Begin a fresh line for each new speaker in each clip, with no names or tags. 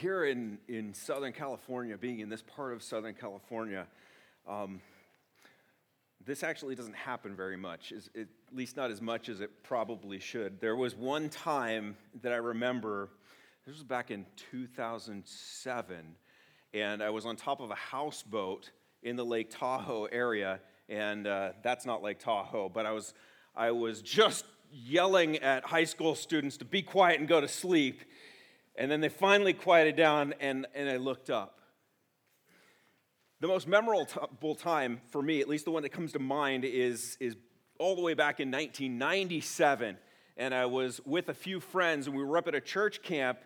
here in, in Southern California, being in this part of Southern California, um, this actually doesn't happen very much, at least not as much as it probably should. There was one time that I remember, this was back in 2007, and I was on top of a houseboat in the Lake Tahoe area, and uh, that's not Lake Tahoe, but I was, I was just yelling at high school students to be quiet and go to sleep. And then they finally quieted down, and, and I looked up. The most memorable time for me, at least the one that comes to mind, is, is all the way back in 1997. And I was with a few friends, and we were up at a church camp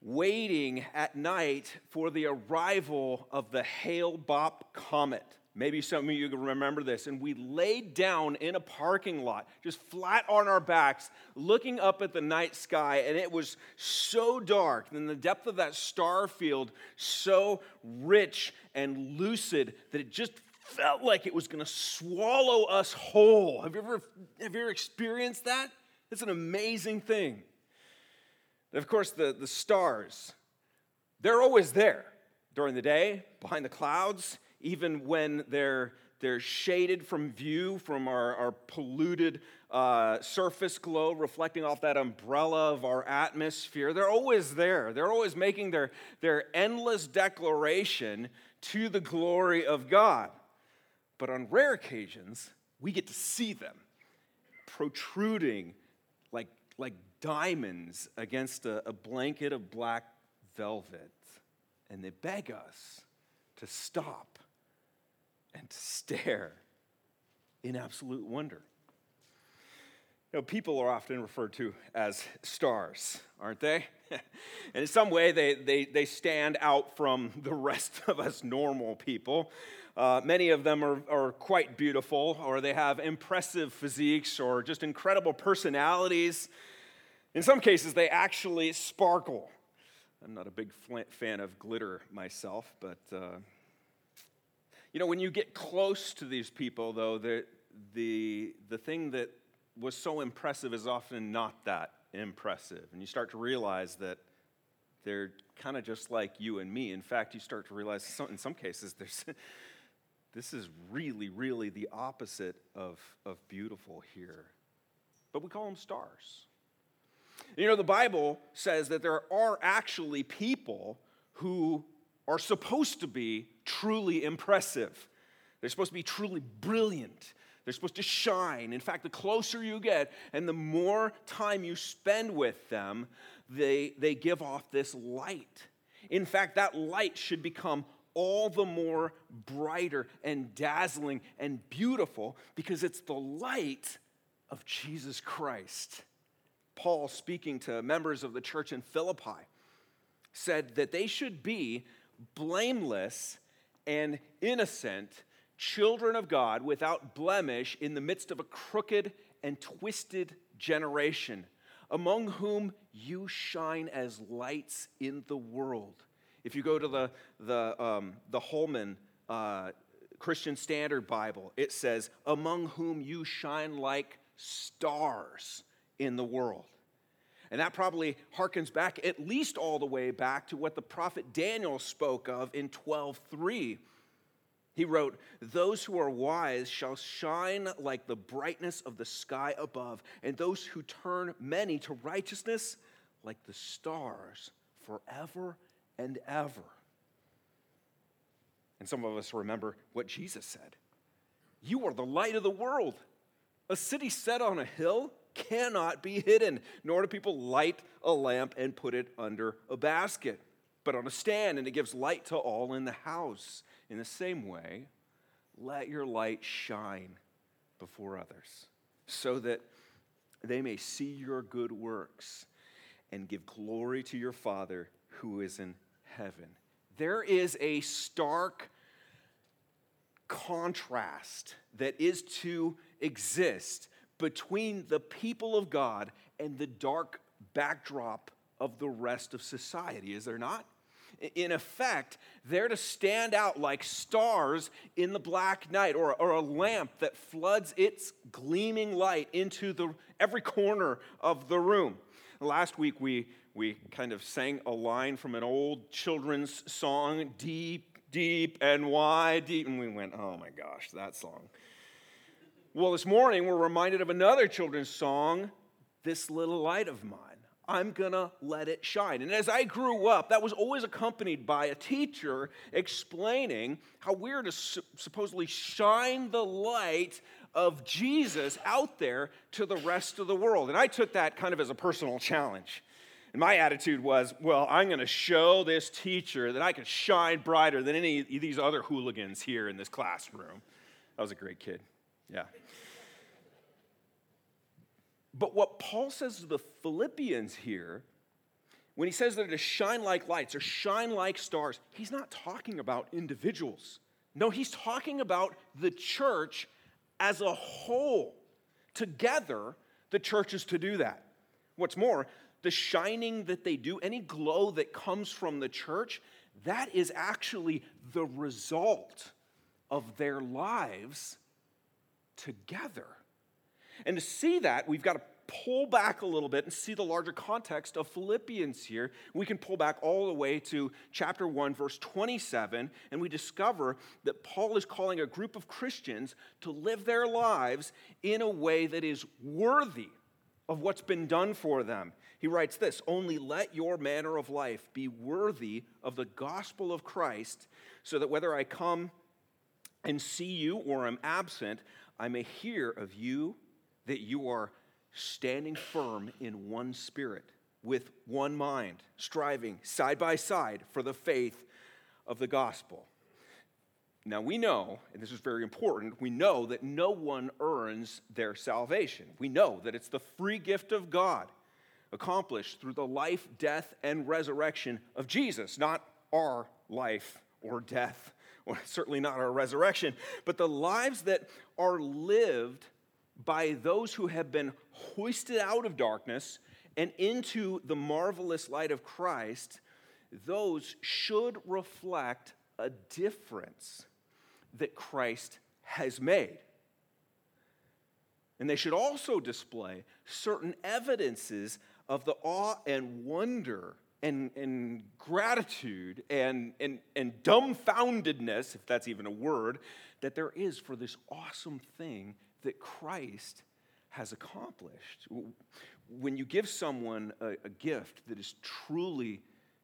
waiting at night for the arrival of the Hale Bopp comet. Maybe some of you can remember this. And we laid down in a parking lot, just flat on our backs, looking up at the night sky. And it was so dark, and the depth of that star field so rich and lucid that it just felt like it was going to swallow us whole. Have you, ever, have you ever experienced that? It's an amazing thing. And of course, the, the stars, they're always there during the day, behind the clouds even when they're, they're shaded from view from our, our polluted uh, surface glow, reflecting off that umbrella of our atmosphere. They're always there. They're always making their, their endless declaration to the glory of God. But on rare occasions, we get to see them protruding like, like diamonds against a, a blanket of black velvet. And they beg us to stop and to stare in absolute wonder. You know, people are often referred to as stars, aren't they? and in some way, they, they, they stand out from the rest of us normal people. Uh, many of them are, are quite beautiful, or they have impressive physiques, or just incredible personalities. In some cases, they actually sparkle. I'm not a big fan of glitter myself, but uh, you know, when you get close to these people, though, the, the, the thing that was so impressive is often not that impressive. And you start to realize that they're kind of just like you and me. In fact, you start to realize some, in some cases, there's, this is really, really the opposite of, of beautiful here. But we call them stars. You know, the Bible says that there are actually people who are supposed to be truly impressive. They're supposed to be truly brilliant. They're supposed to shine. In fact, the closer you get and the more time you spend with them, they, they give off this light. In fact, that light should become all the more brighter and dazzling and beautiful because it's the light of Jesus Christ. Paul, speaking to members of the church in Philippi, said that they should be blameless and innocent children of God without blemish in the midst of a crooked and twisted generation, among whom you shine as lights in the world. If you go to the, the, um, the Holman uh, Christian Standard Bible, it says, among whom you shine like stars in the world. And that probably harkens back at least all the way back to what the prophet Daniel spoke of in 12:3. He wrote, Those who are wise shall shine like the brightness of the sky above, and those who turn many to righteousness like the stars forever and ever. And some of us remember what Jesus said You are the light of the world. A city set on a hill cannot be hidden, nor do people light a lamp and put it under a basket, but on a stand, and it gives light to all in the house. In the same way, let your light shine before others, so that they may see your good works and give glory to your Father who is in heaven. There is a stark contrast that is to exist between the people of God and the dark backdrop of the rest of society, is there not? In effect, they're to stand out like stars in the black night or, or a lamp that floods its gleaming light into the, every corner of the room. Last week, we, we kind of sang a line from an old children's song, Deep, Deep, and Wide, Deep. And we went, oh my gosh, that song. Well, this morning we're reminded of another children's song, This Little Light of Mine. I'm gonna let it shine. And as I grew up, that was always accompanied by a teacher explaining how we're to su- supposedly shine the light of Jesus out there to the rest of the world. And I took that kind of as a personal challenge. And my attitude was, well, I'm going to show this teacher that I can shine brighter than any of these other hooligans here in this classroom. I was a great kid. Yeah. But what Paul says to the Philippians here, when he says they're to shine like lights or shine like stars, he's not talking about individuals. No, he's talking about the church as a whole. Together, the church is to do that. What's more, the shining that they do, any glow that comes from the church, that is actually the result of their lives together. And to see that, we've got to pull back a little bit and see the larger context of Philippians here. We can pull back all the way to chapter 1, verse 27, and we discover that Paul is calling a group of Christians to live their lives in a way that is worthy of what's been done for them. He writes this Only let your manner of life be worthy of the gospel of Christ, so that whether I come and see you or am absent, I may hear of you that you are standing firm in one spirit, with one mind, striving side by side for the faith of the gospel. Now we know, and this is very important, we know that no one earns their salvation. We know that it's the free gift of God accomplished through the life, death, and resurrection of Jesus, not our life or death, or certainly not our resurrection, but the lives that are lived by those who have been hoisted out of darkness and into the marvelous light of Christ, those should reflect a difference that Christ has made. And they should also display certain evidences of the awe and wonder and, and gratitude and, and, and dumbfoundedness, if that's even a word, that there is for this awesome thing that Christ has accomplished. When you give someone a, a gift that is truly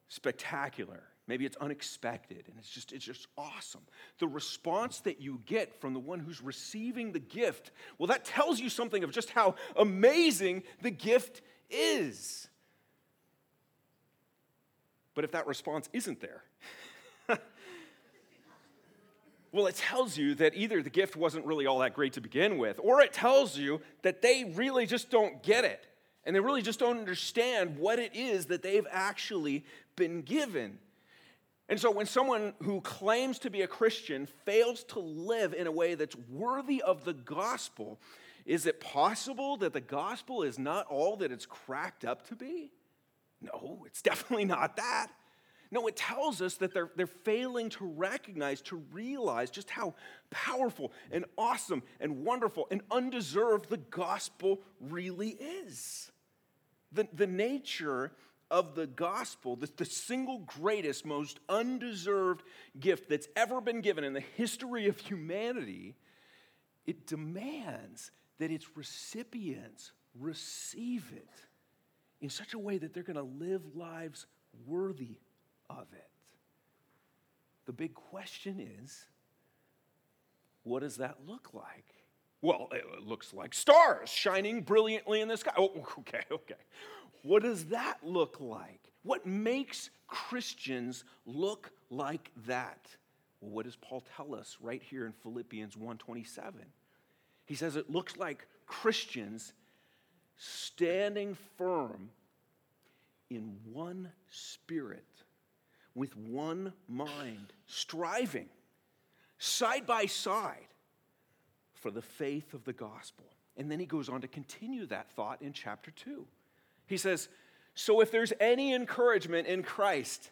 spectacular, maybe it's unexpected and it's just it's just awesome the response that you get from the one who's receiving the gift well that tells you something of just how amazing the gift is but if that response isn't there well, it tells you that either the gift wasn't really all that great to begin with, or it tells you that they really just don't get it. And they really just don't understand what it is that they've actually been given. And so, when someone who claims to be a Christian fails to live in a way that's worthy of the gospel, is it possible that the gospel is not all that it's cracked up to be? No, it's definitely not that. No, it tells us that they're, they're failing to recognize, to realize just how powerful and awesome and wonderful and undeserved the gospel really is. The, the nature of the gospel, the, the single greatest, most undeserved gift that's ever been given in the history of humanity, it demands that its recipients receive it in such a way that they're going to live lives worthy of it. The big question is what does that look like? Well, it looks like stars shining brilliantly in the sky. Oh, okay, okay. What does that look like? What makes Christians look like that? Well, what does Paul tell us right here in Philippians 1:27? He says it looks like Christians standing firm in one spirit with one mind, striving side by side for the faith of the gospel. And then he goes on to continue that thought in chapter 2. He says, So if there's any encouragement in Christ,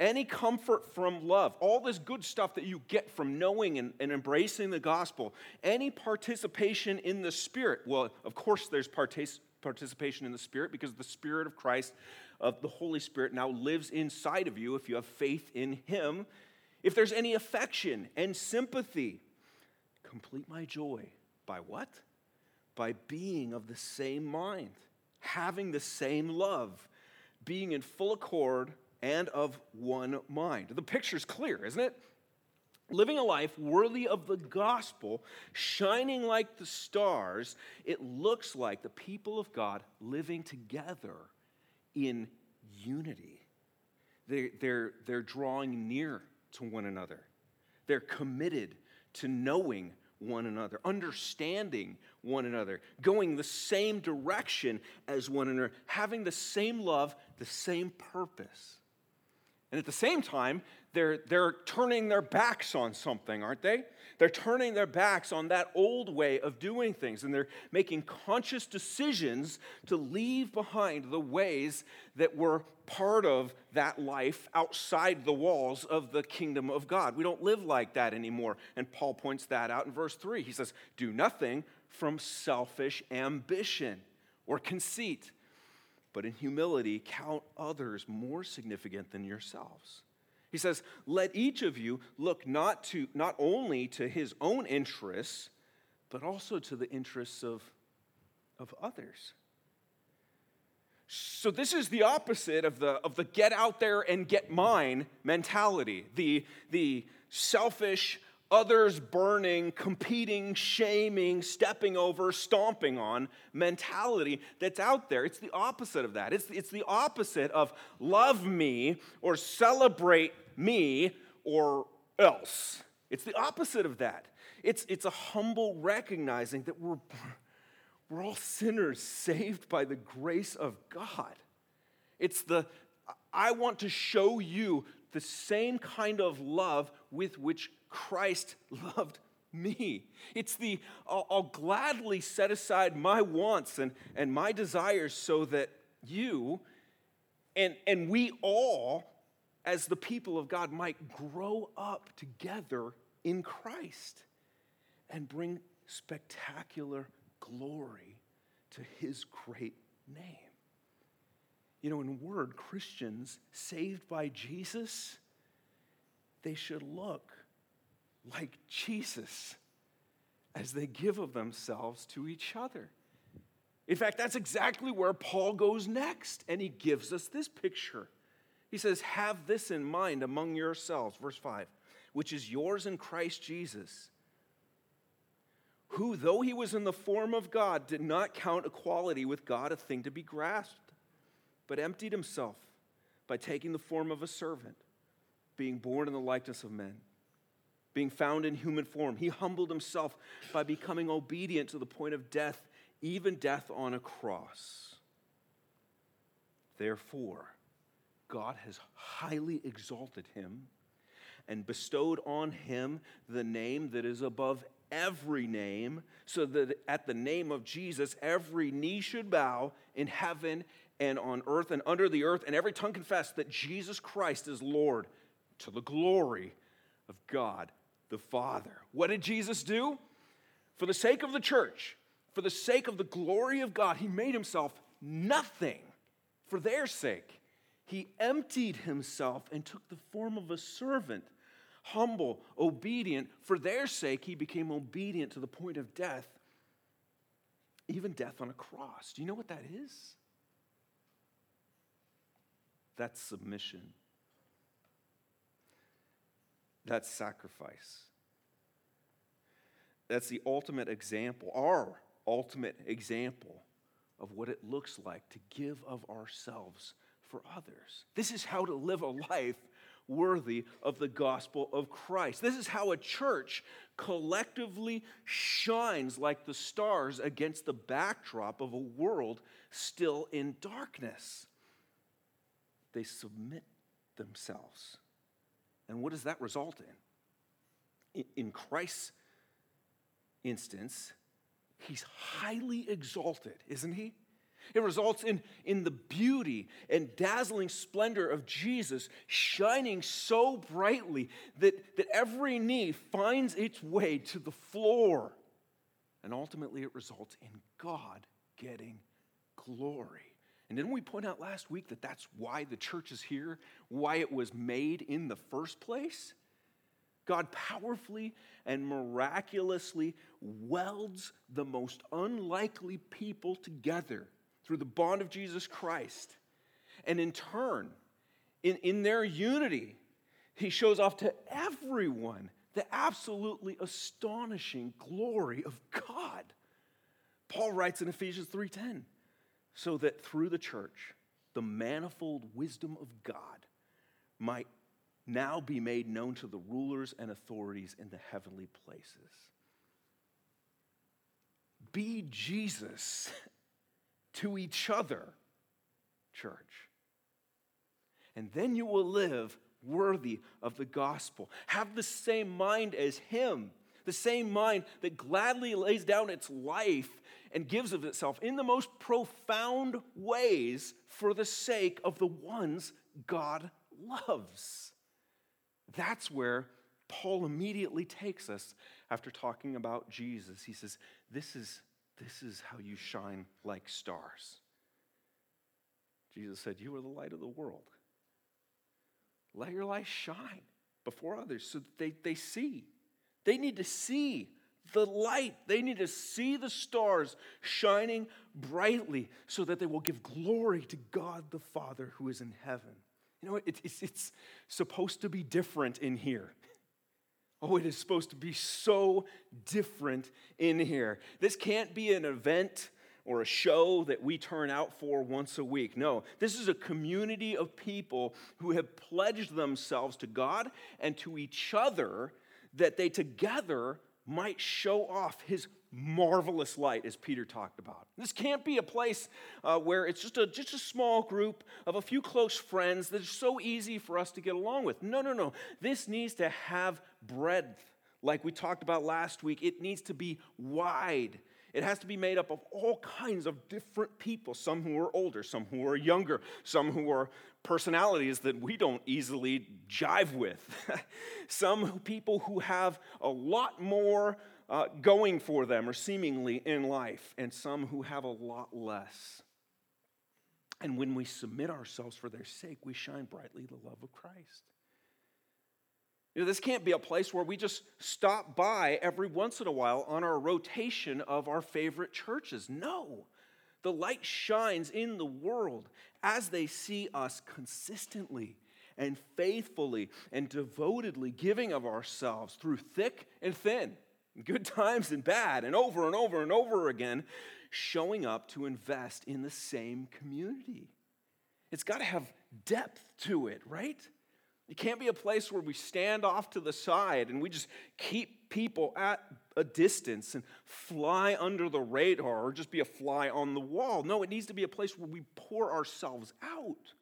any comfort from love, all this good stuff that you get from knowing and, and, embracing the gospel, any participation in the Spirit. Well, of course, there's partic- participation in the Spirit because the Spirit of Christ of the Holy Spirit now lives inside of you if you have faith in Him. If there's any affection and sympathy, complete my joy by what? By being of the same mind, having the same love, being in full accord and of one mind. The picture's clear, isn't it? living a life worthy of the gospel, shining like the stars, it looks like the people of God living together in unity. They're, they're, they're drawing near to one another, they're committed to knowing one another, understanding one another, going the same direction as one another, having the same love, the same purpose. And at the same time, they're, they're turning their backs on something, aren't they? They're turning their backs on that old way of doing things, and they're making conscious decisions to leave behind the ways that were part of that life outside the walls of the kingdom of God. We don't live like that anymore. And Paul points that out in verse 3. He says, Do nothing from selfish ambition or conceit, but in humility count others more significant than yourselves. He says, Let each of you look not, to, not only to his own interests, but also to the interests of, of others. So, this is the opposite of the, of the get out there and get mine mentality, the, the selfish, others burning, competing, shaming, stepping over, stomping on mentality that's out there. It's the opposite of that. It's, it's the opposite of love me or celebrate me or else. It's the opposite of that. It's, it's a humble recognizing that we're, we're all sinners saved by the grace of God. It's the, I want to show you the same kind of love with which Christ loved me. It's the, I'll, I'll, gladly set aside my wants and, and my desires so that you and, and we all as the people of God might grow up together in Christ and bring spectacular glory to his great name. You know, in word, Christians saved by Jesus, they should look like Jesus as they give of themselves to each other. In fact, that's exactly where Paul goes next, and he gives us this picture. He says, Have this in mind among yourselves, verse 5, which is yours in Christ Jesus, who, though he was in the form of God, did not count equality with God a thing to be grasped, but emptied himself by taking the form of a servant, being born in the likeness of men. Being found in human form, he humbled himself by becoming obedient to the point of death, even death on a cross. Therefore, God has highly exalted him and bestowed on him the name that is above every name, so that at the name of Jesus, every knee should bow in heaven and on earth and under the earth, and every tongue confess that Jesus Christ is Lord to the glory of God the Father. What did Jesus do? For the sake of the church, for the sake of the glory of God, he made himself nothing for their sake he emptied himself and took the form of a servant, humble, obedient. For their sake, he became obedient to the point of death, even death on a cross. Do you know what that is? That's submission. That's sacrifice. That's the ultimate example, our ultimate example of what it looks like to give of ourselves for others. This is how to live a life worthy of the gospel of Christ. This is how a church collectively shines like the stars against the backdrop of a world still in darkness. They submit themselves. And what does that result in? In Christ's instance, he's highly exalted, isn't he? It results in, in the beauty and dazzling splendor of Jesus shining so brightly that, that every knee finds its way to the floor. And ultimately, it results in God getting glory And didn't we point out last week that that's why the church is here, why it was made in the first place? God powerfully and miraculously welds the most unlikely people together through the bond of Jesus Christ. And in turn, in, in their unity, he shows off to everyone the absolutely astonishing glory of God. Paul writes in Ephesians 3:10, so that through the church the manifold wisdom of God might now be made known to the rulers and authorities in the heavenly places. Be Jesus to each other, church. And then you will live worthy of the gospel. Have the same mind as Him, the same mind that gladly lays down its life and gives of itself in the most profound ways for the sake of the ones God loves. That's where Paul immediately takes us after talking about Jesus. He says, This is, this is how you shine like stars. Jesus said, You are the light of the world. Let your light shine before others so that they, they see. They need to see the light. They need to see the stars shining brightly so that they will give glory to God the Father who is in heaven. You know, it, it's, it's supposed to be different in here. Oh, it is supposed to be so different in here. This can't be an event or a show that we turn out for once a week. No, this is a community of people who have pledged themselves to God and to each other that they together might show off his marvelous light, as Peter talked about. This can't be a place uh, where it's just a, just a small group of a few close friends that's so easy for us to get along with. No, no, no. This needs to have breadth, like we talked about last week. It needs to be wide. It has to be made up of all kinds of different people, some who are older, some who are younger, some who are personalities that we don't easily jive with, some people who have a lot more uh, going for them or seemingly in life, and some who have a lot less. And when we submit ourselves for their sake, we shine brightly the love of Christ. You know, this can't be a place where we just stop by every once in a while on our rotation of our favorite churches. No. The light shines in the world as they see us consistently and faithfully and devotedly giving of ourselves through thick and thin, good times and bad, and over and over and over again, showing up to invest in the same community. It's got to have depth to it, right? It can't be a place where we stand off to the side and we just keep people at a distance and fly under the radar or just be a fly on the wall. No, it needs to be a place where we pour ourselves out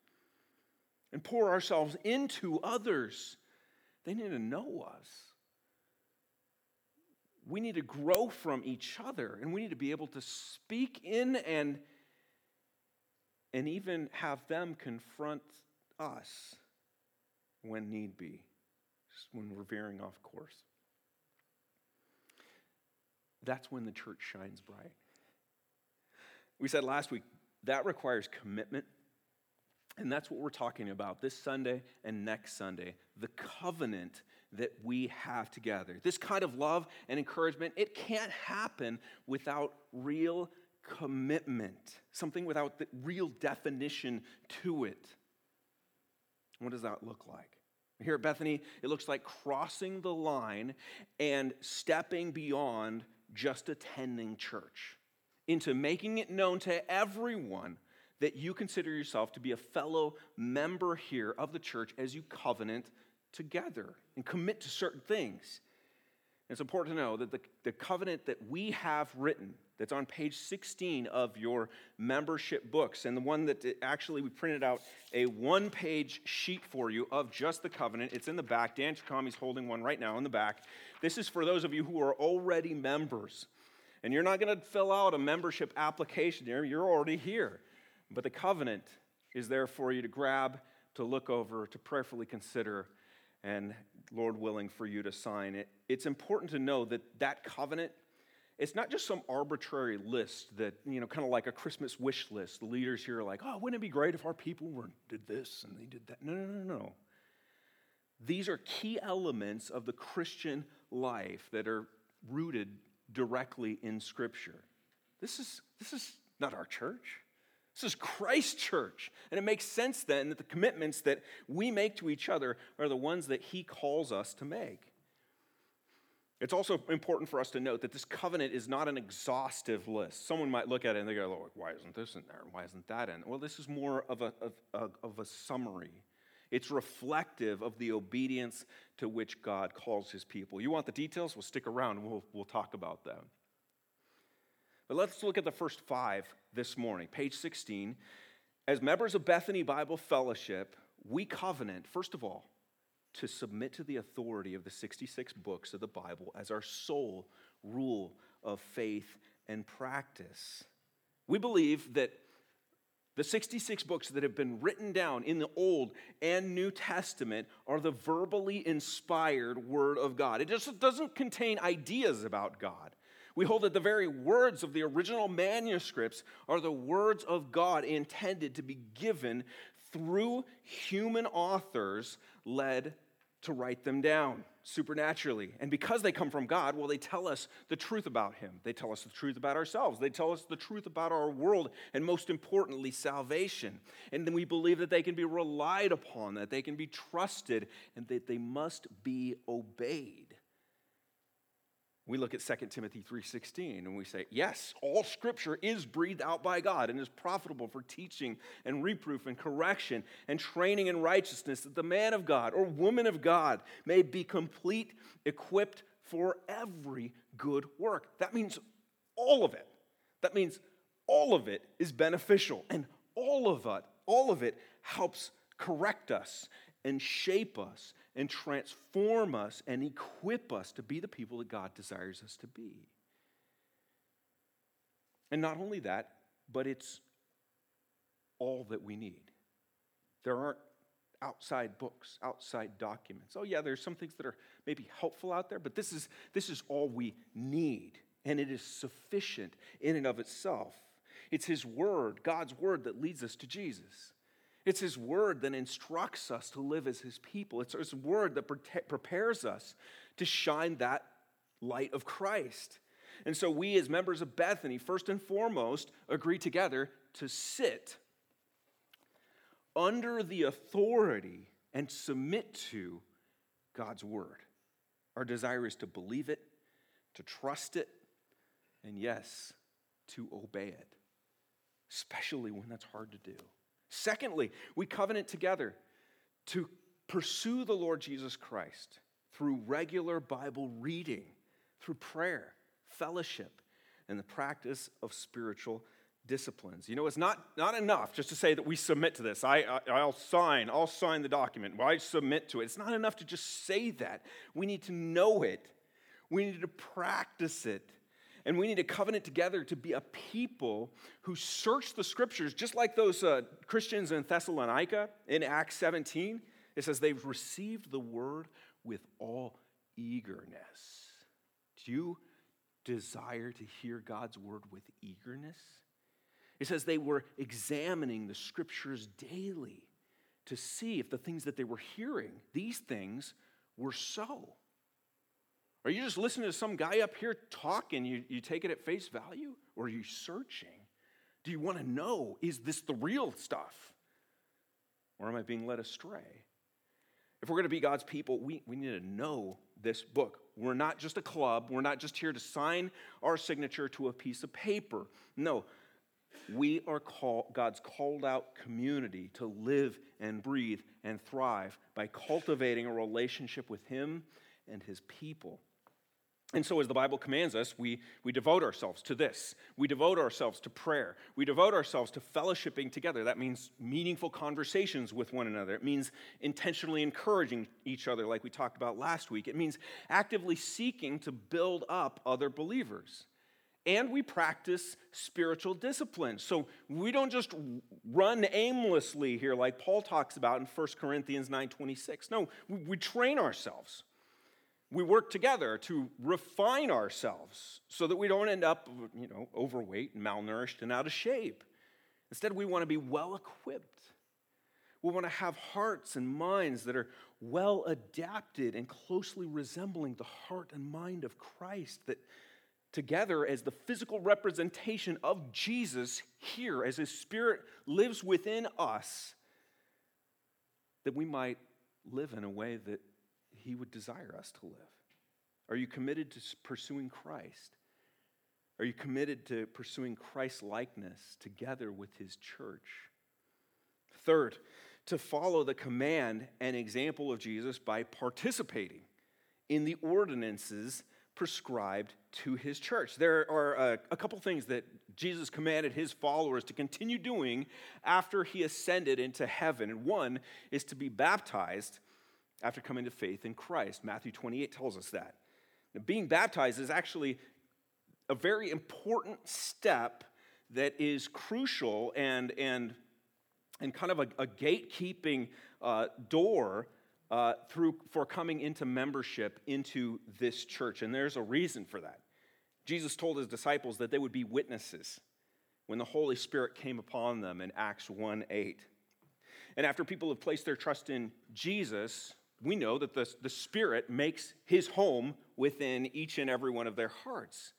and pour ourselves into others. They need to know us. We need to grow from each other and we need to be able to speak in and, and even have them confront us when need be, when we're veering off course. That's when the church shines bright. We said last week that requires commitment. And that's what we're talking about this Sunday and next Sunday the covenant that we have together. This kind of love and encouragement, it can't happen without real commitment, something without the real definition to it. What does that look like? Here at Bethany, it looks like crossing the line and stepping beyond just attending church into making it known to everyone that you consider yourself to be a fellow member here of the church as you covenant together and commit to certain things. And It's important to know that the, the covenant that we have written, that's on page 16 of your membership books, and the one that actually we printed out a one page sheet for you of just the covenant. It's in the back. Dan Chikami's holding one right now in the back. This is for those of you who are already members. And you're not going to fill out a membership application here, you're already here. But the covenant is there for you to grab, to look over, to prayerfully consider, and Lord willing, for you to sign it. It's important to know that that covenant it's not just some arbitrary list that, you know, kind of like a Christmas wish list. The leaders here are like, oh, wouldn't it be great if our people were, did this and they did that? No, no, no, no. These are key elements of the Christian life that are rooted directly in Scripture. This is, this is not our church. This is Christ's church. And it makes sense then that the commitments that we make to each other are the ones that He calls us to make. It's also important for us to note that this covenant is not an exhaustive list. Someone might look at it and they go, oh, why isn't this in there? Why isn't that in? Well, this is more of a, of, of a summary. It's reflective of the obedience to which God calls his people. You want the details? Well, stick around we'll, we'll talk about them. But let's look at the first five this morning. Page 16. As members of Bethany Bible Fellowship, we covenant, first of all, to submit to the authority of the 66 books of the Bible as our sole rule of faith and practice. We believe that the 66 books that have been written down in the Old and New Testament are the verbally inspired Word of God. It just doesn't contain ideas about God. We hold that the very words of the original manuscripts are the words of God intended to be given through human authors led to write them down supernaturally. And because they come from God, well, they tell us the truth about Him. They tell us the truth about ourselves. They tell us the truth about our world, and most importantly, salvation. And then we believe that they can be relied upon, that they can be trusted, and that they must be obeyed we look at 2 timothy 3.16 and we say yes all scripture is breathed out by god and is profitable for teaching and reproof and correction and training in righteousness that the man of god or woman of god may be complete equipped for every good work. That means all of it. That means all of it is beneficial and all of it all of it helps correct us and shape us and transform us and equip us to be the people that God desires us to be. And not only that, but it's all that we need. There aren't outside books, outside documents. Oh yeah, there's some things that are maybe helpful out there, but this is this is all we need, and it is sufficient in and of itself. It's his word, God's word that leads us to Jesus. It's His word that instructs us to live as His people. It's His word that prepares us to shine that light of Christ. And so we, as members of Bethany, first and foremost, agree together to sit under the authority and submit to God's word. Our desire is to believe it, to trust it, and yes, to obey it, especially when that's hard to do. Secondly, we covenant together to pursue the Lord Jesus Christ through regular Bible reading, through prayer, fellowship, and the practice of spiritual disciplines. You know, it's not, not enough just to say that we submit to this. I, I, will sign, I'll sign the document. Well, I submit to it. It's not enough to just say that. We need to know it, we need to practice it. And we need to covenant together to be a people who search the scriptures, just like those uh, Christians in Thessalonica in Acts 17. It says they've received the word with all eagerness. Do you desire to hear God's word with eagerness? It says they were examining the scriptures daily to see if the things that they were hearing, these things, were so. Are you just listening to some guy up here talk and you, you take it at face value? Or are you searching? Do you want to know, is this the real stuff? Or am I being led astray? If we're going to be God's people, we, we need to know this book. We're not just a club. We're not just here to sign our signature to a piece of paper. No, we are call, God's called out community to live and breathe and thrive by cultivating a relationship with Him and His people. And so, as the Bible commands us, we, we devote ourselves to this. We devote ourselves to prayer. We devote ourselves to fellowshipping together. That means meaningful conversations with one another. It means intentionally encouraging each other, like we talked about last week. It means actively seeking to build up other believers. And we practice spiritual discipline. So we don't just run aimlessly here, like Paul talks about in 1 Corinthians 9 26. No, we, we train ourselves. We work together to refine ourselves so that we don't end up, you know, overweight and malnourished and out of shape. Instead, we want to be well equipped. We want to have hearts and minds that are well adapted and closely resembling the heart and mind of Christ, that together as the physical representation of Jesus here, as his spirit lives within us, that we might live in a way that he would desire us to live. Are you committed to pursuing Christ? Are you committed to pursuing Christ likeness together with his church? Third, to follow the command and example of Jesus by participating in the ordinances prescribed to his church. There are a, uh, a, couple things that Jesus commanded his followers to continue doing after he ascended into heaven. And one is to be baptized after coming to faith in Christ. Matthew 28 tells us that. Now, being baptized is actually a very important step that is crucial and, and, and kind of a, a gatekeeping uh, door uh, through, for coming into membership into this church. And there's a reason for that. Jesus told his disciples that they would be witnesses when the Holy Spirit came upon them in Acts 1 8. And after people have placed their trust in Jesus, we know that the, the Spirit makes his home within each and every one of their hearts.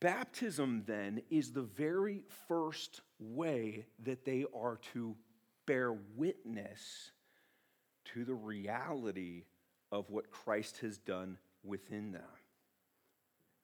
Baptism, then, is the very first way that they are to bear witness to the reality of what Christ has done within them.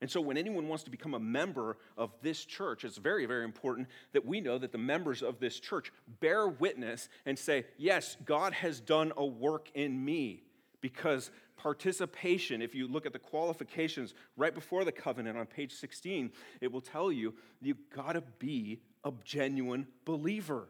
And so, when anyone wants to become a member of this church, it's very, very important that we know that the members of this church bear witness and say, Yes, God has done a work in me. Because participation, if you look at the qualifications right before the covenant on page 16, it will tell you you've got to be a genuine believer.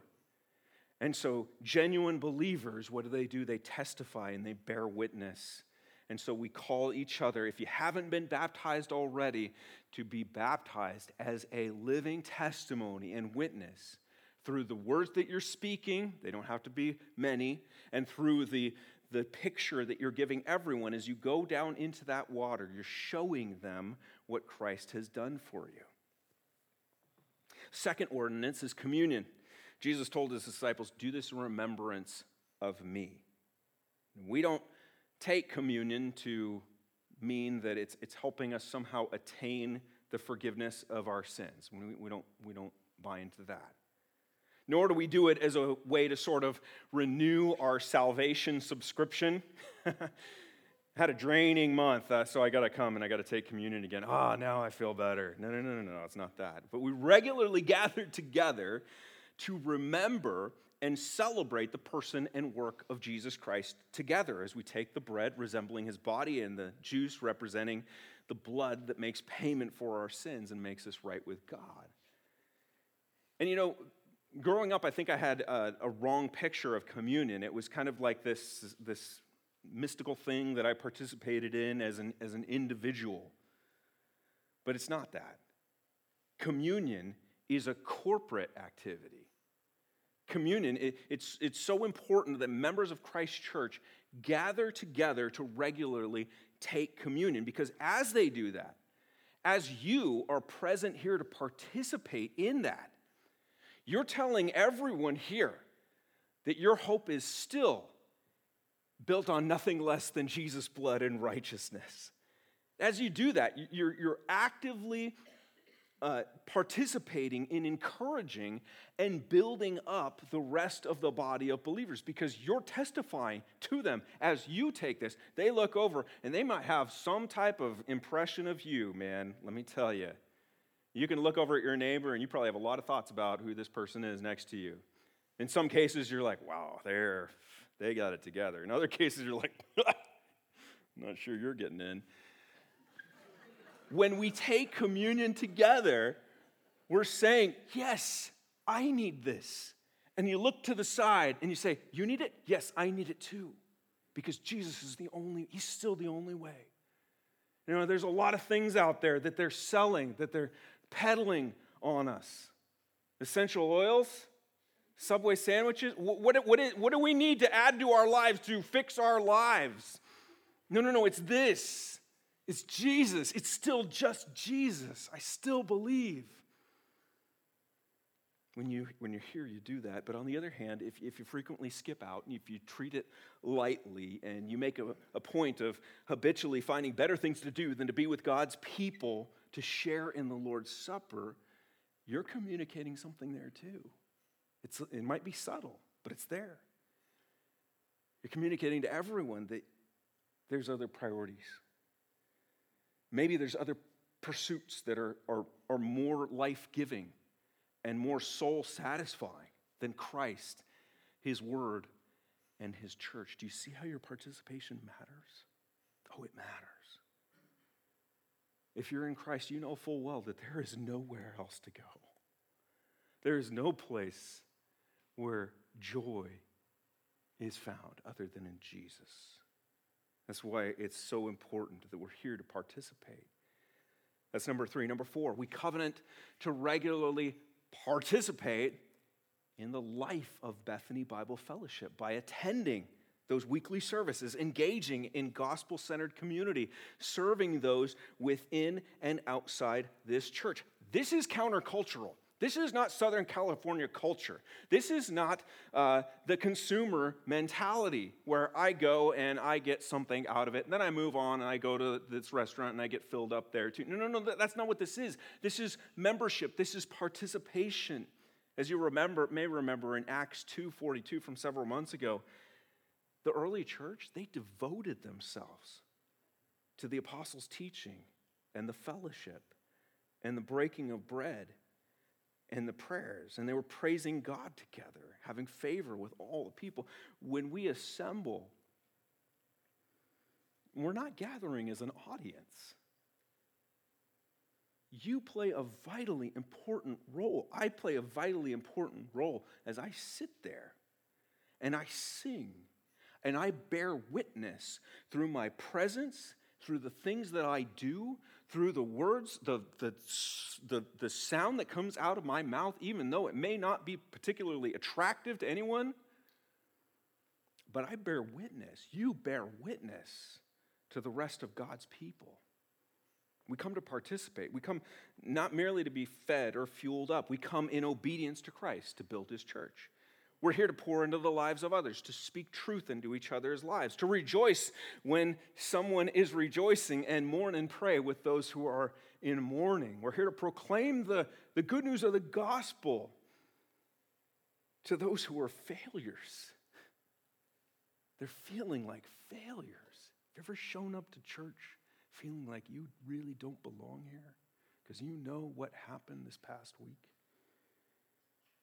And so, genuine believers, what do they do? They testify and they bear witness. And so, we call each other, if you haven't been baptized already, to be baptized as a living testimony and witness through the words that you're speaking, they don't have to be many, and through the, the picture that you're giving everyone as you go down into that water. You're showing them what Christ has done for you. Second ordinance is communion. Jesus told his disciples, Do this in remembrance of me. We don't take communion to mean that it's, it's helping us somehow attain the forgiveness of our sins. We, we, don't, we don't buy into that. Nor do we do it as a way to sort of renew our salvation subscription. Had a draining month, uh, so I got to come and I got to take communion again. Ah, oh, now I feel better. No, no, no, no, no, it's not that. But we regularly gather together to remember and celebrate the person and work of Jesus Christ together as we take the bread resembling his body and the juice representing the blood that makes payment for our sins and makes us right with God. And you know, growing up, I think I had a, a wrong picture of communion. It was kind of like this, this mystical thing that I participated in as an, as an individual. But it's not that. Communion is a corporate activity communion, it, it's, it's so important that members of Christ Church gather together to regularly take communion because as they do that, as you are present here to participate in that, you're telling everyone here that your hope is still built on nothing less than Jesus' blood and righteousness. As you do that, you're, you're actively uh, participating in encouraging and building up the rest of the body of believers because you're testifying to them as you take this. They look over and they might have some type of impression of you, man. Let me tell you. You can look over at your neighbor and you probably have a lot of thoughts about who this person is next to you. In some cases, you're like, wow, they're, they got it together. In other cases, you're like, not sure you're getting in when we take communion together, we're saying, Yes, I need this. And you look to the side and you say, You need it? Yes, I need it too. Because Jesus is the only, He's still the only way. You know, there's a lot of things out there that they're selling, that they're peddling on us. Essential oils, Subway sandwiches. What, what, what, what do we need to add to our lives to fix our lives? No, no, no, it's this. It's Jesus. It's still just Jesus. I still believe. When, you, when you're here, you do that. But on the other hand, if, if you frequently skip out and if you treat it lightly and you make a, a point of habitually finding better things to do than to be with God's people to share in the Lord's Supper, you're communicating something there too. It's, it might be subtle, but it's there. You're communicating to everyone that there's other priorities. Maybe there's other pursuits that are, are, are more life giving and more soul satisfying than Christ, His Word, and His church. Do you see how your participation matters? Oh, it matters. If you're in Christ, you know full well that there is nowhere else to go. There is no place where joy is found other than in Jesus. That's why it's so important that we're here to participate. That's number three. Number four, we covenant to regularly participate in the life of Bethany Bible Fellowship by attending those weekly services, engaging in gospel centered community, serving those within and outside this church. This is countercultural. This is not Southern California culture. This is not uh, the consumer mentality where I go and I get something out of it, and then I move on and I go to this restaurant and I get filled up there too. No, no, no, that's not what this is. This is membership, this is participation. As you remember, may remember in Acts 2:42 from several months ago, the early church, they devoted themselves to the apostles' teaching and the fellowship and the breaking of bread and the prayers. And they were praising God together, having favor with all the people. When we assemble, we're not gathering as an audience. You play a vitally important role. I play a vitally important role as I sit there and I sing and I bear witness through my presence, through the things that I do, through the words, the, the, the, the sound that comes out of my mouth, even though it may not be particularly attractive to anyone. But I bear witness, you bear witness to the rest of God's people. We come to participate. We come not merely to be fed or fueled up, we come in obedience to Christ to build his church. We're here to pour into the lives of others, to speak truth into each other's lives, to rejoice when someone is rejoicing, and mourn and pray with those who are in mourning. We're here to proclaim the, the good news of the gospel to those who are failures. They're feeling like failures. You ever shown up to church feeling like you really don't belong here because you know what happened this past week?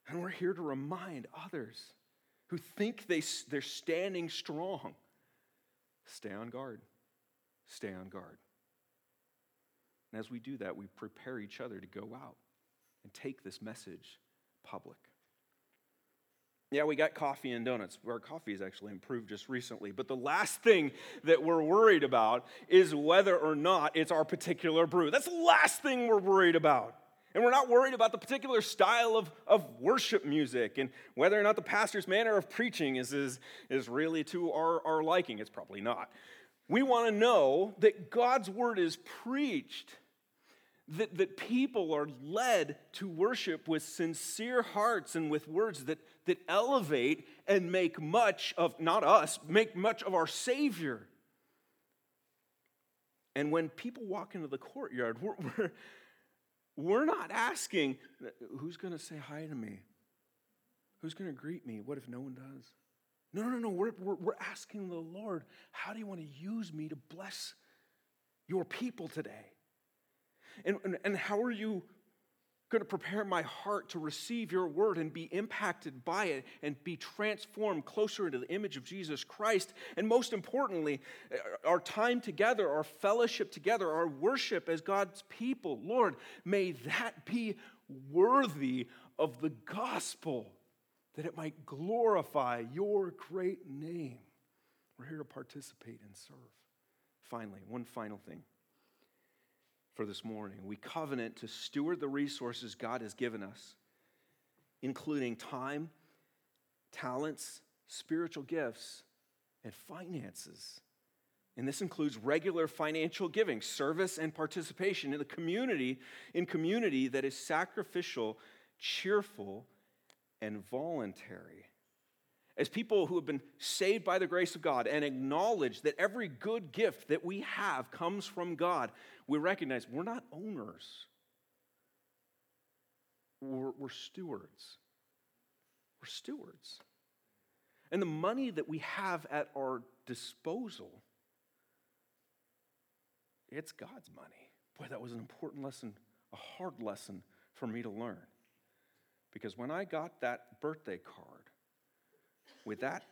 And we're here to remind others who think they, they're standing strong stay on guard. Stay on guard. And as we do that, we prepare each other to go out and take this message public. Yeah, we got coffee and donuts. Our coffee has actually improved just recently. But the last thing that we're worried about is whether or not it's our particular brew. That's the last thing we're worried about. And we're not worried about the particular style of, of worship music and whether or not the pastor's manner of preaching is, is, is really to our, our liking. It's probably not. We want to know that God's word is preached, that, that people are led to worship with sincere hearts and with words that, that elevate and make much of, not us, make much of our Savior. And when people walk into the courtyard, we're, we're we're not asking, who's going to say hi to me? Who's going to greet me? What if no one does? No, no, no. We're, we're, we're asking the Lord, how do you want to use me to bless your people today? And, and, and how are you going to prepare my heart to receive your word and be impacted by it and be transformed closer into the image of Jesus Christ. And most importantly, uh, our time together, our fellowship together, our worship as God's people. Lord, may that be worthy of the gospel, that it might glorify your great name. We're here to participate and serve. Finally, one final thing for this morning. We covenant to steward the resources God has given us, including time, talents, spiritual gifts, and finances, And this includes regular financial giving, service, and participation in the community, in community that is sacrificial, cheerful, and voluntary. As people who have been saved by the grace of God and acknowledge that every good gift that we have comes from God, we recognize we're not owners, we're, we're stewards. We're stewards. And the money that we have at our disposal it's God's money. Boy, that was an important lesson, a hard lesson for me to learn. Because when I got that birthday card with that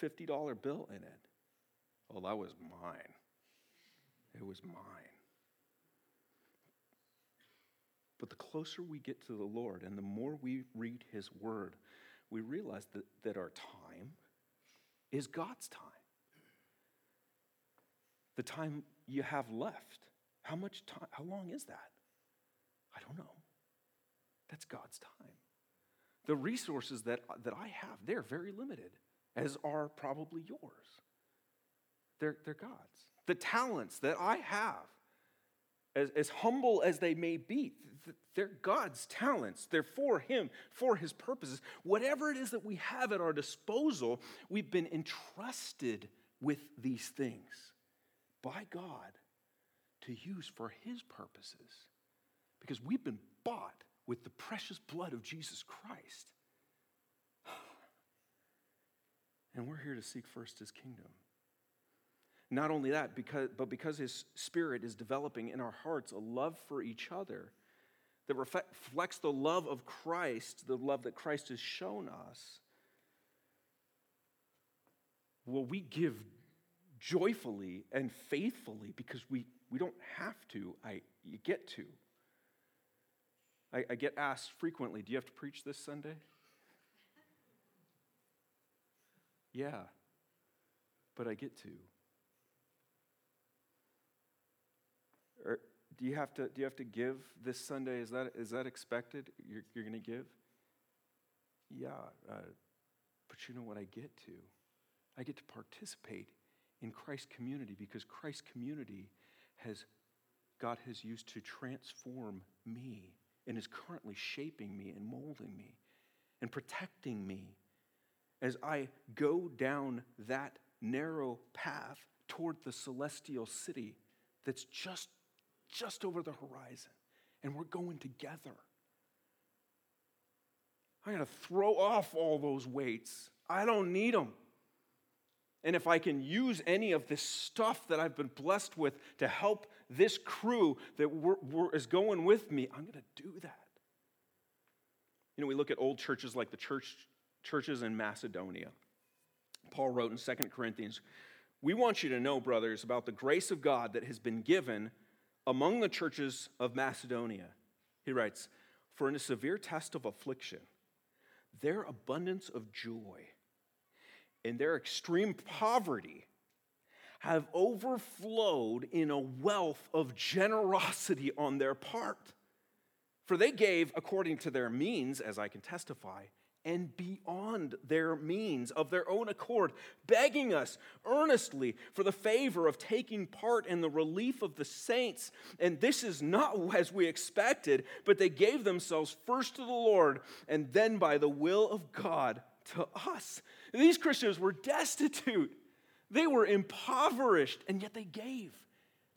$50 bill in it, oh, that was mine. It was mine. But the closer we get to the Lord and the more we read His Word, we realize that, that our time is God's time. The time you have left. How much time, how long is that? I don't know. That's God's time. The resources that, that I have, they're very limited, as are probably yours. They're, they're God's. The talents that I have, as, as humble as they may be, they're God's talents. They're for Him, for His purposes. Whatever it is that we have at our disposal, we've been entrusted with these things by God to use for His purposes because we've been bought with the precious blood of Jesus Christ. And we're here to seek first His kingdom. Not only that, because, but because His Spirit is developing in our hearts a love for each other that reflects the love of Christ, the love that Christ has shown us, will we give joyfully and faithfully because we, we don't have to. I, you get to. I, I get asked frequently, Do you have to preach this Sunday? yeah, but I get to. Or do you have to, do you have to give this Sunday? Is that, is that expected? You're, you're going to give? Yeah, uh, but you know what I get to? I get to participate in Christ's community because Christ's community has God has used to transform me and is currently shaping me and molding me and protecting me as I go down that narrow path toward the celestial city that's just just over the horizon and we're going together. I got to throw off all those weights. I don't need them. And if I can use any of this stuff that I've been blessed with to help this crew that we're, we're, is going with me, I'm going to do that. You know, we look at old churches like the church, churches in Macedonia. Paul wrote in 2 Corinthians, We want you to know, brothers, about the grace of God that has been given among the churches of Macedonia. He writes, For in a severe test of affliction, their abundance of joy and their extreme poverty have overflowed in a wealth of generosity on their part. For they gave according to their means, as I can testify, and beyond their means of their own accord, begging us earnestly for the favor of taking part in the relief of the saints. And this is not as we expected, but they gave themselves first to the Lord and then by the will of God to us. These Christians were destitute, they were impoverished, and yet they gave.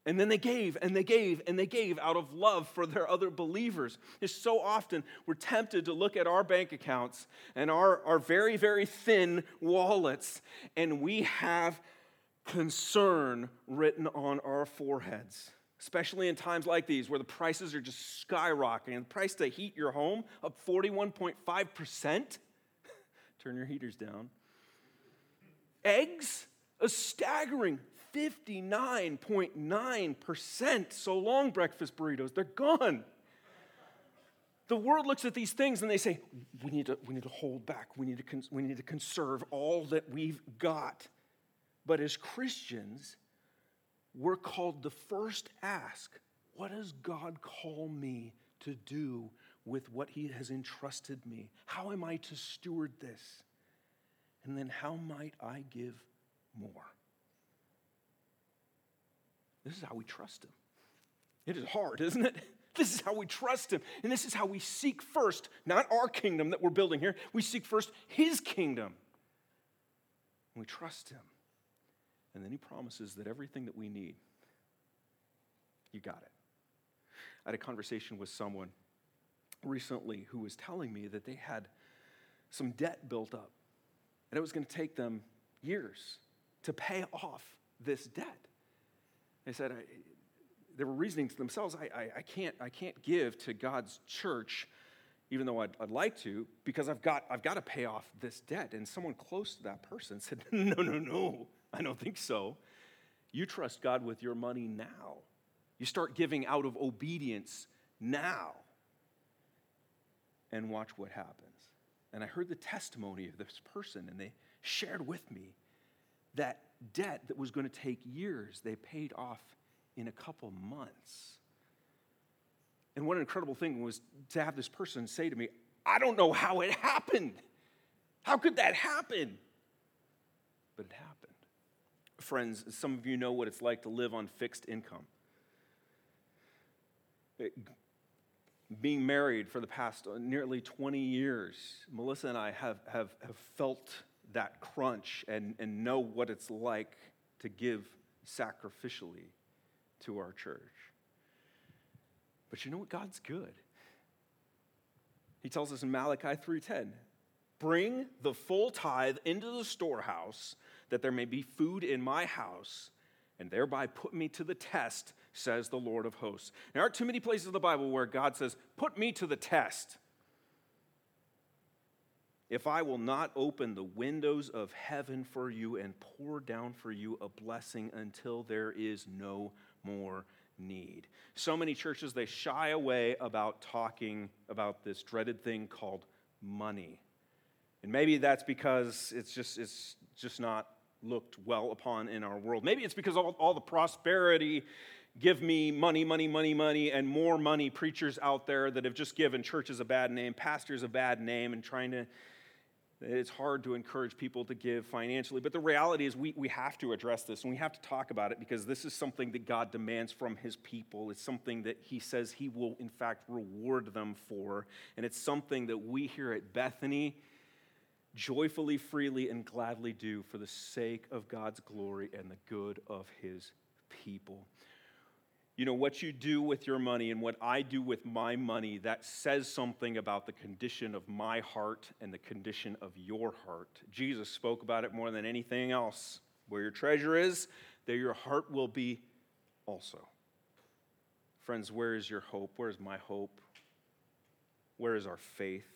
And then they gave and they gave and they gave out of love for their other believers. It's so often we're tempted to look at our bank accounts and our, our very, very thin wallets, and we have concern written on our foreheads, especially in times like these where the prices are just skyrocketing. The price to heat your home up 41.5%. Turn your heaters down. Eggs, a staggering 59.9%. So long, breakfast burritos, they're gone. The world looks at these things and they say, we need to, we need to hold back. We need to, we need to conserve all that we've got. But as Christians, we're called to first ask, what does God call me to do with what He has entrusted me? How am I to steward this? And then how might I give more? This is how we trust Him. It is hard, isn't it? This is how we trust Him. And this is how we seek first, not our kingdom that we're building here, we seek first His kingdom. And we trust Him. And then He promises that everything that we need, you got it. I had a conversation with someone recently who was telling me that they had some debt built up, and it was going to take them years to pay off this debt. They said, I, they were reasoning to themselves, I, I, I, can't, I can't give to God's church, even though I'd, I'd like to, because I've got, I've got to pay off this debt. And someone close to that person said, No, no, no, I don't think so. You trust God with your money now. You start giving out of obedience now and watch what happens. And I heard the testimony of this person, and they shared with me that debt that was going to take years, they paid off in a couple months. And what an incredible thing was to have this person say to me, I don't know how it happened. How could that happen? But it happened. Friends, some of you know what it's like to live on fixed income being married for the past nearly 20 years, Melissa and I have, have, have felt that crunch and, and know what it's like to give sacrificially to our church. But you know what? God's good. He tells us in Malachi 3:10, "Bring the full tithe into the storehouse, that there may be food in my house, and thereby put me to the test says the Lord of hosts. There aren't too many places in the Bible where God says, Put me to the test. If I will not open the windows of heaven for you and pour down for you a blessing until there is no more need. So many churches, they shy away about talking about this dreaded thing called money. And maybe that's because it's just, it's just not looked well upon in our world. Maybe it's because all, all the prosperity give me money, money, money, money, and more money preachers out there that have just given churches a bad name, pastors a bad name, and trying to. It's hard to encourage people to give financially, but the reality is we, we have to address this and we have to talk about it because this is something that God demands from His people. It's something that He says He will, in fact, reward them for. And it's something that we here at Bethany joyfully, freely, and gladly do for the sake of God's glory and the good of His people you know, what you do with your money and what I do with my money, that says something about the condition of my heart and the condition of your heart. Jesus spoke about it more than anything else. Where your treasure is, there your heart will be also. Friends, where is your hope? Where is my hope? Where is our faith?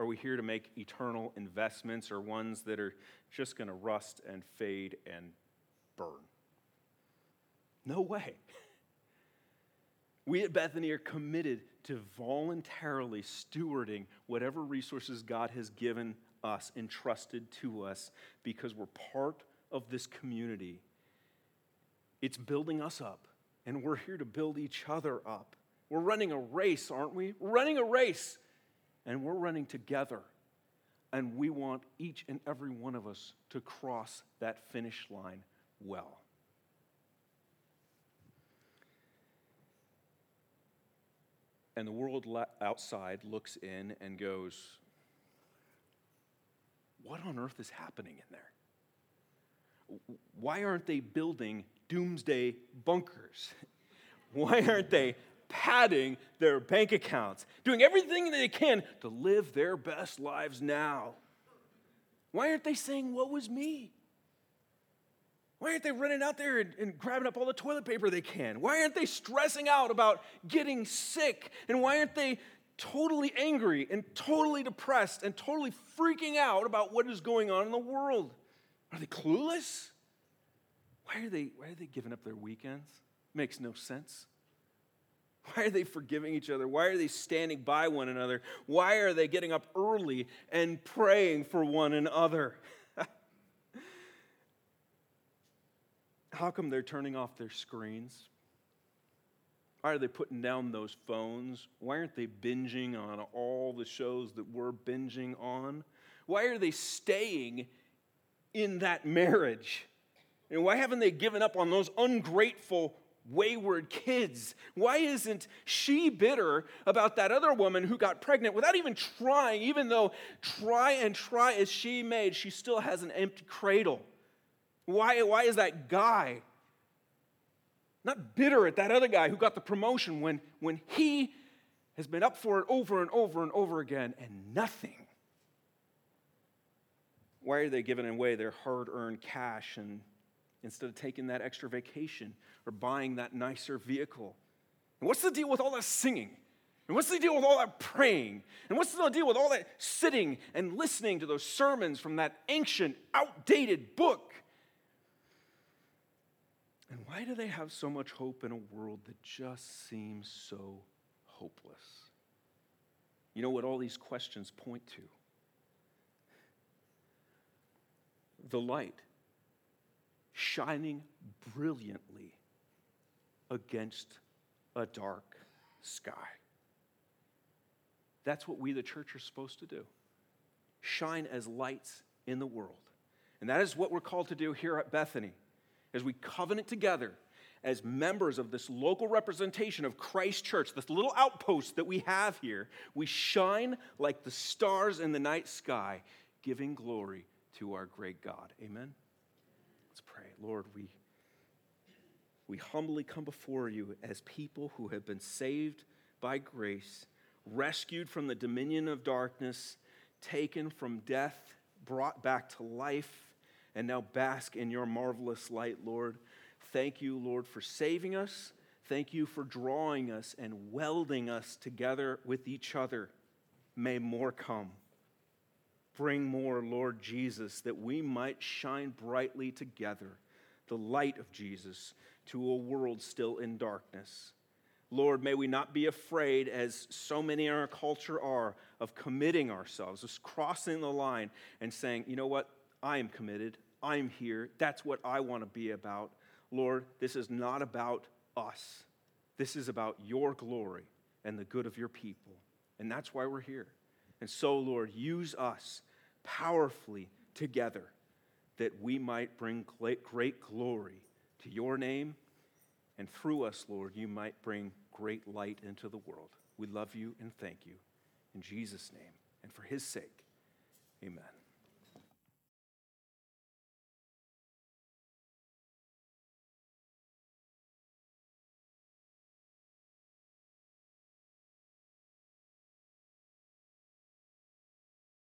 Are we here to make eternal investments or ones that are just going to rust and fade and burn? No way. We at Bethany are committed to voluntarily stewarding whatever resources God has given us, entrusted to us, because we're part of this community. It's building us up, and we're here to build each other up. We're running a race, aren't we? We're running a race, and we're running together. And we want each and every one of us to cross that finish line well. And the world outside looks in and goes, What on earth is happening in there? Why aren't they building doomsday bunkers? Why aren't they padding their bank accounts, doing everything they can to live their best lives now? Why aren't they saying, What was me? Why aren't they running out there and, and, grabbing up all the toilet paper they can? Why aren't they stressing out about getting sick? And why aren't they totally angry and totally depressed and totally freaking out about what is going on in the world? Are they clueless? Why are they, why are they giving up their weekends? Makes no sense. Why are they forgiving each other? Why are they standing by one another? Why are they getting up early and praying for one another? How come they're turning off their screens? Why are they putting down those phones? Why aren't they binging on all the shows that we're binging on? Why are they staying in that marriage? And why haven't they given up on those ungrateful, wayward kids? Why isn't she bitter about that other woman who got pregnant without even trying, even though try and try as she made, she still has an empty cradle? Why, why is that guy not bitter at that other guy who got the promotion when, when he has been up for it over and over and over again and nothing? Why are they giving away their hard earned cash and instead of taking that extra vacation or buying that nicer vehicle? And what's the deal with all that singing? And what's the deal with all that praying? And what's the deal with all that sitting and listening to those sermons from that ancient, outdated book? And why do they have so much hope in a world that just seems so hopeless? You know what all these questions point to? The light shining brilliantly against a dark sky. That's what we, the church, are supposed to do shine as lights in the world. And that is what we're called to do here at Bethany as we covenant together as members of this local representation of Christ Church, this little outpost that we have here, we shine like the stars in the night sky, giving glory to our great God. Amen? Let's pray. Lord, we, we humbly come before you as people who have been saved by grace, rescued from the dominion of darkness, taken from death, brought back to life and now bask in your marvelous light, Lord. Thank you, Lord, for saving us. Thank you for drawing us and welding us together with each other. May more come. Bring more, Lord Jesus, that we might shine brightly together, the light of Jesus, to a world still in darkness. Lord, may we not be afraid, as so many in our culture are, of committing ourselves, of crossing the line and saying, you know what, I am committed. I'm here. That's what I want to be about. Lord, this is not about us. This is about your glory and the good of your people. And that's why we're here. And so, Lord, use us powerfully together that we might bring great glory to your name. And through us, Lord, you might bring great light into the world. We love you and thank you. In Jesus' name and for his sake, amen.